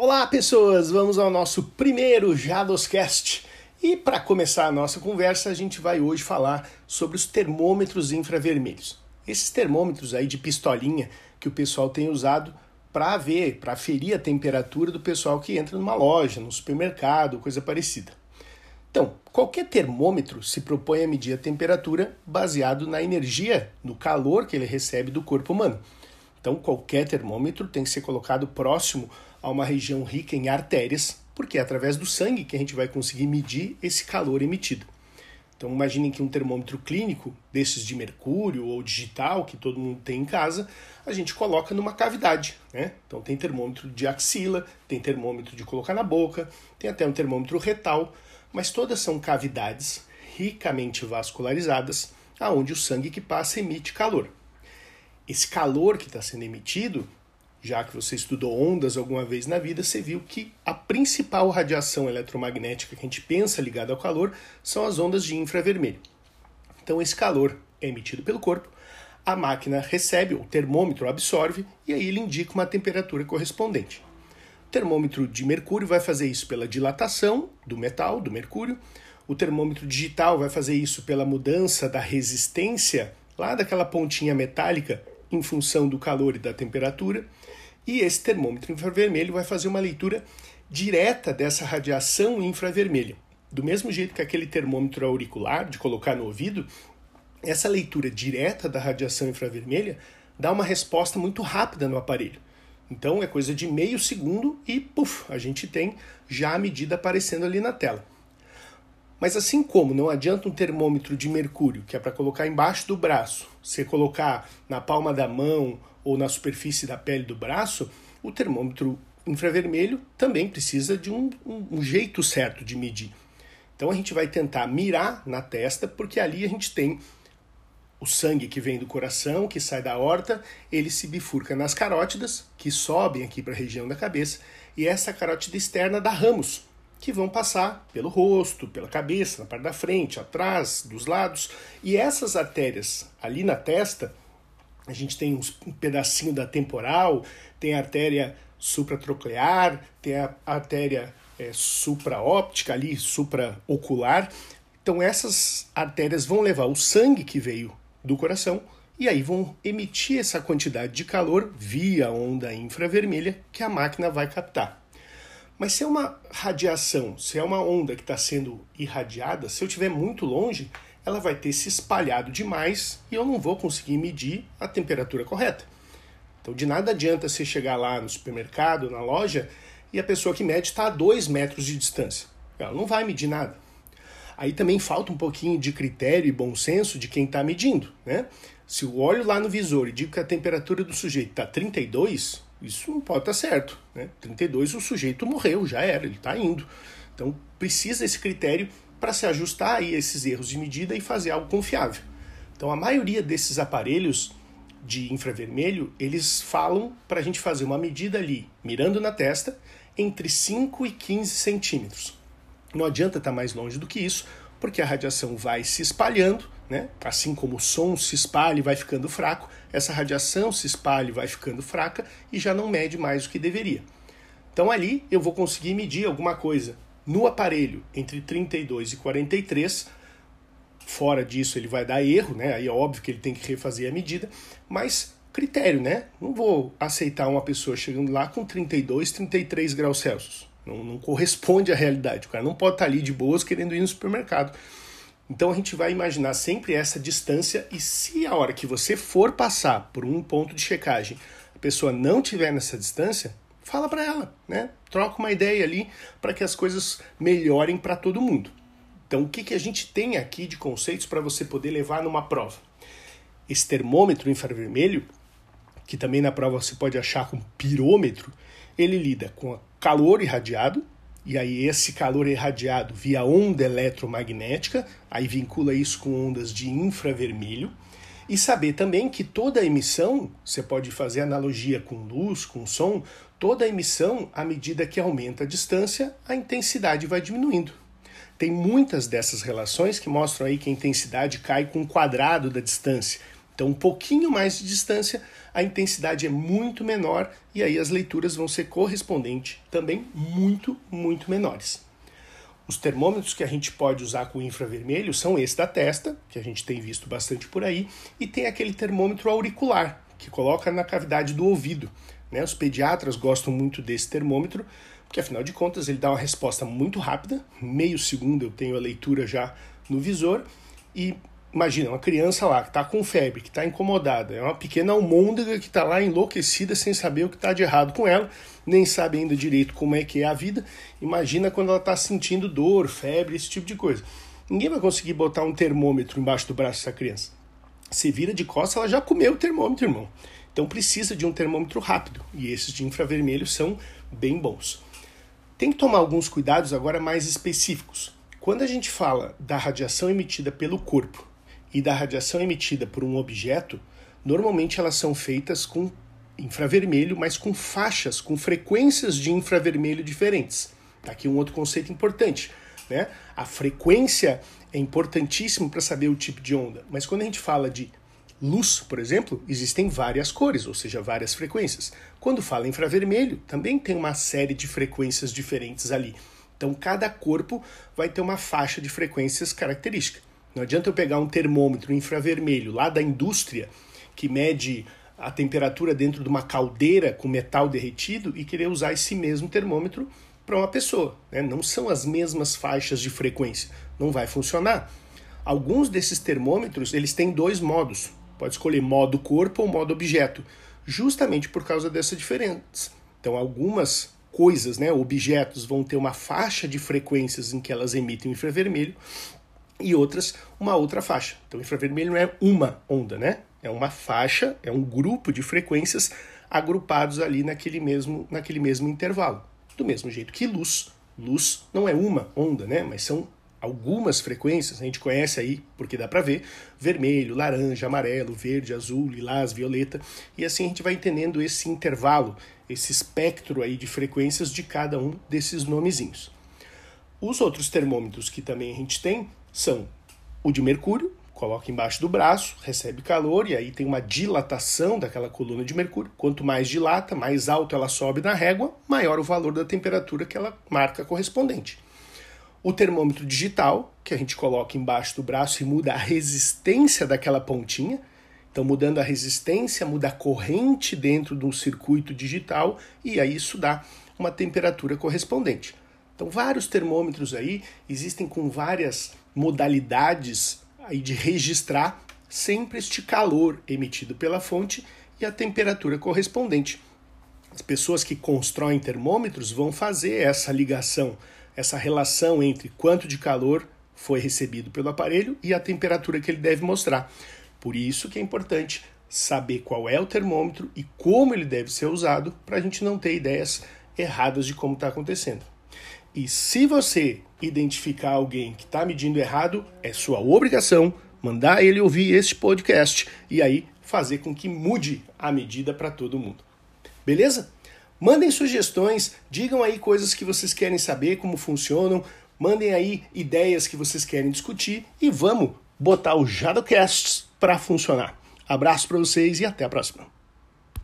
Olá, pessoas! Vamos ao nosso primeiro Jadoscast. E para começar a nossa conversa, a gente vai hoje falar sobre os termômetros infravermelhos. Esses termômetros aí de pistolinha que o pessoal tem usado para ver, para ferir a temperatura do pessoal que entra numa loja, no supermercado, coisa parecida. Então, qualquer termômetro se propõe a medir a temperatura baseado na energia, no calor que ele recebe do corpo humano. Então, qualquer termômetro tem que ser colocado próximo a uma região rica em artérias, porque é através do sangue que a gente vai conseguir medir esse calor emitido. Então imaginem que um termômetro clínico, desses de mercúrio ou digital, que todo mundo tem em casa, a gente coloca numa cavidade. Né? Então tem termômetro de axila, tem termômetro de colocar na boca, tem até um termômetro retal, mas todas são cavidades ricamente vascularizadas, aonde o sangue que passa emite calor. Esse calor que está sendo emitido já que você estudou ondas alguma vez na vida, você viu que a principal radiação eletromagnética que a gente pensa ligada ao calor são as ondas de infravermelho. Então, esse calor é emitido pelo corpo, a máquina recebe, o termômetro absorve, e aí ele indica uma temperatura correspondente. O termômetro de mercúrio vai fazer isso pela dilatação do metal, do mercúrio. O termômetro digital vai fazer isso pela mudança da resistência lá daquela pontinha metálica em função do calor e da temperatura. E esse termômetro infravermelho vai fazer uma leitura direta dessa radiação infravermelha. Do mesmo jeito que aquele termômetro auricular, de colocar no ouvido, essa leitura direta da radiação infravermelha dá uma resposta muito rápida no aparelho. Então é coisa de meio segundo e puf, a gente tem já a medida aparecendo ali na tela. Mas assim como não adianta um termômetro de mercúrio, que é para colocar embaixo do braço, você colocar na palma da mão ou na superfície da pele do braço, o termômetro infravermelho também precisa de um, um, um jeito certo de medir. Então a gente vai tentar mirar na testa, porque ali a gente tem o sangue que vem do coração, que sai da horta, ele se bifurca nas carótidas, que sobem aqui para a região da cabeça, e essa carótida externa dá ramos, que vão passar pelo rosto, pela cabeça, na parte da frente, atrás, dos lados. E essas artérias ali na testa, a gente tem um pedacinho da temporal, tem a artéria supratroclear, tem a artéria é, supraóptica ali, supraocular. Então essas artérias vão levar o sangue que veio do coração e aí vão emitir essa quantidade de calor via onda infravermelha que a máquina vai captar. Mas se é uma radiação, se é uma onda que está sendo irradiada, se eu estiver muito longe, ela vai ter se espalhado demais e eu não vou conseguir medir a temperatura correta. Então, de nada adianta você chegar lá no supermercado, na loja, e a pessoa que mede está a 2 metros de distância. Ela não vai medir nada. Aí também falta um pouquinho de critério e bom senso de quem está medindo. Né? Se eu olho lá no visor e digo que a temperatura do sujeito está 32, isso não pode estar tá certo. Né? 32 o sujeito morreu, já era, ele está indo. Então precisa esse critério para se ajustar a esses erros de medida e fazer algo confiável. Então a maioria desses aparelhos de infravermelho, eles falam para a gente fazer uma medida ali, mirando na testa, entre 5 e 15 centímetros. Não adianta estar tá mais longe do que isso, porque a radiação vai se espalhando, né? assim como o som se espalha e vai ficando fraco, essa radiação se espalha e vai ficando fraca e já não mede mais o que deveria. Então ali eu vou conseguir medir alguma coisa no aparelho entre 32 e 43. Fora disso ele vai dar erro, né? Aí é óbvio que ele tem que refazer a medida, mas critério, né? Não vou aceitar uma pessoa chegando lá com 32, 33 graus Celsius. Não, não corresponde à realidade. O cara não pode estar ali de boas querendo ir no supermercado. Então a gente vai imaginar sempre essa distância e se a hora que você for passar por um ponto de checagem a pessoa não tiver nessa distância, fala para ela, né? Troca uma ideia ali para que as coisas melhorem para todo mundo. Então, o que, que a gente tem aqui de conceitos para você poder levar numa prova? Esse termômetro infravermelho, que também na prova você pode achar com pirômetro, ele lida com calor irradiado, e aí esse calor irradiado via onda eletromagnética, aí vincula isso com ondas de infravermelho, e saber também que toda emissão, você pode fazer analogia com luz, com som, toda emissão, à medida que aumenta a distância, a intensidade vai diminuindo. Tem muitas dessas relações que mostram aí que a intensidade cai com o quadrado da distância. Então, um pouquinho mais de distância, a intensidade é muito menor e aí as leituras vão ser correspondentes também muito, muito menores. Os termômetros que a gente pode usar com infravermelho são esse da testa, que a gente tem visto bastante por aí, e tem aquele termômetro auricular, que coloca na cavidade do ouvido. Né? Os pediatras gostam muito desse termômetro, porque afinal de contas ele dá uma resposta muito rápida, meio segundo eu tenho a leitura já no visor, e imagina, uma criança lá que está com febre, que está incomodada, é uma pequena almôndega que está lá enlouquecida sem saber o que está de errado com ela, nem sabe ainda direito como é que é a vida. Imagina quando ela está sentindo dor, febre, esse tipo de coisa. Ninguém vai conseguir botar um termômetro embaixo do braço dessa criança. Se vira de costas, ela já comeu o termômetro, irmão. Então precisa de um termômetro rápido, e esses de infravermelho são bem bons. Tem que tomar alguns cuidados agora mais específicos. Quando a gente fala da radiação emitida pelo corpo e da radiação emitida por um objeto, normalmente elas são feitas com infravermelho, mas com faixas, com frequências de infravermelho diferentes. Tá aqui um outro conceito importante. Né? A frequência é importantíssimo para saber o tipo de onda, mas quando a gente fala de luz, por exemplo, existem várias cores, ou seja, várias frequências. Quando fala infravermelho, também tem uma série de frequências diferentes ali. Então, cada corpo vai ter uma faixa de frequências característica. Não adianta eu pegar um termômetro infravermelho lá da indústria que mede a temperatura dentro de uma caldeira com metal derretido e querer usar esse mesmo termômetro para uma pessoa. Né? Não são as mesmas faixas de frequência, não vai funcionar. Alguns desses termômetros eles têm dois modos. Pode escolher modo corpo ou modo objeto, justamente por causa dessa diferença. Então, algumas coisas, né, objetos, vão ter uma faixa de frequências em que elas emitem infravermelho e outras uma outra faixa. Então, infravermelho não é uma onda, né? É uma faixa, é um grupo de frequências agrupados ali naquele mesmo, naquele mesmo intervalo. Do mesmo jeito que luz. Luz não é uma onda, né? Mas são algumas frequências, a gente conhece aí, porque dá para ver, vermelho, laranja, amarelo, verde, azul, lilás, violeta, e assim a gente vai entendendo esse intervalo, esse espectro aí de frequências de cada um desses nomezinhos. Os outros termômetros que também a gente tem são o de mercúrio, coloca embaixo do braço, recebe calor e aí tem uma dilatação daquela coluna de mercúrio. Quanto mais dilata, mais alto ela sobe na régua, maior o valor da temperatura que ela marca correspondente o termômetro digital, que a gente coloca embaixo do braço e muda a resistência daquela pontinha. Então, mudando a resistência, muda a corrente dentro de um circuito digital e aí isso dá uma temperatura correspondente. Então, vários termômetros aí existem com várias modalidades aí de registrar sempre este calor emitido pela fonte e a temperatura correspondente. As pessoas que constroem termômetros vão fazer essa ligação essa relação entre quanto de calor foi recebido pelo aparelho e a temperatura que ele deve mostrar. Por isso que é importante saber qual é o termômetro e como ele deve ser usado para a gente não ter ideias erradas de como está acontecendo. E se você identificar alguém que está medindo errado, é sua obrigação mandar ele ouvir este podcast e aí fazer com que mude a medida para todo mundo. Beleza? Mandem sugestões, digam aí coisas que vocês querem saber, como funcionam, mandem aí ideias que vocês querem discutir e vamos botar o JadoCast para funcionar. Abraço para vocês e até a próxima.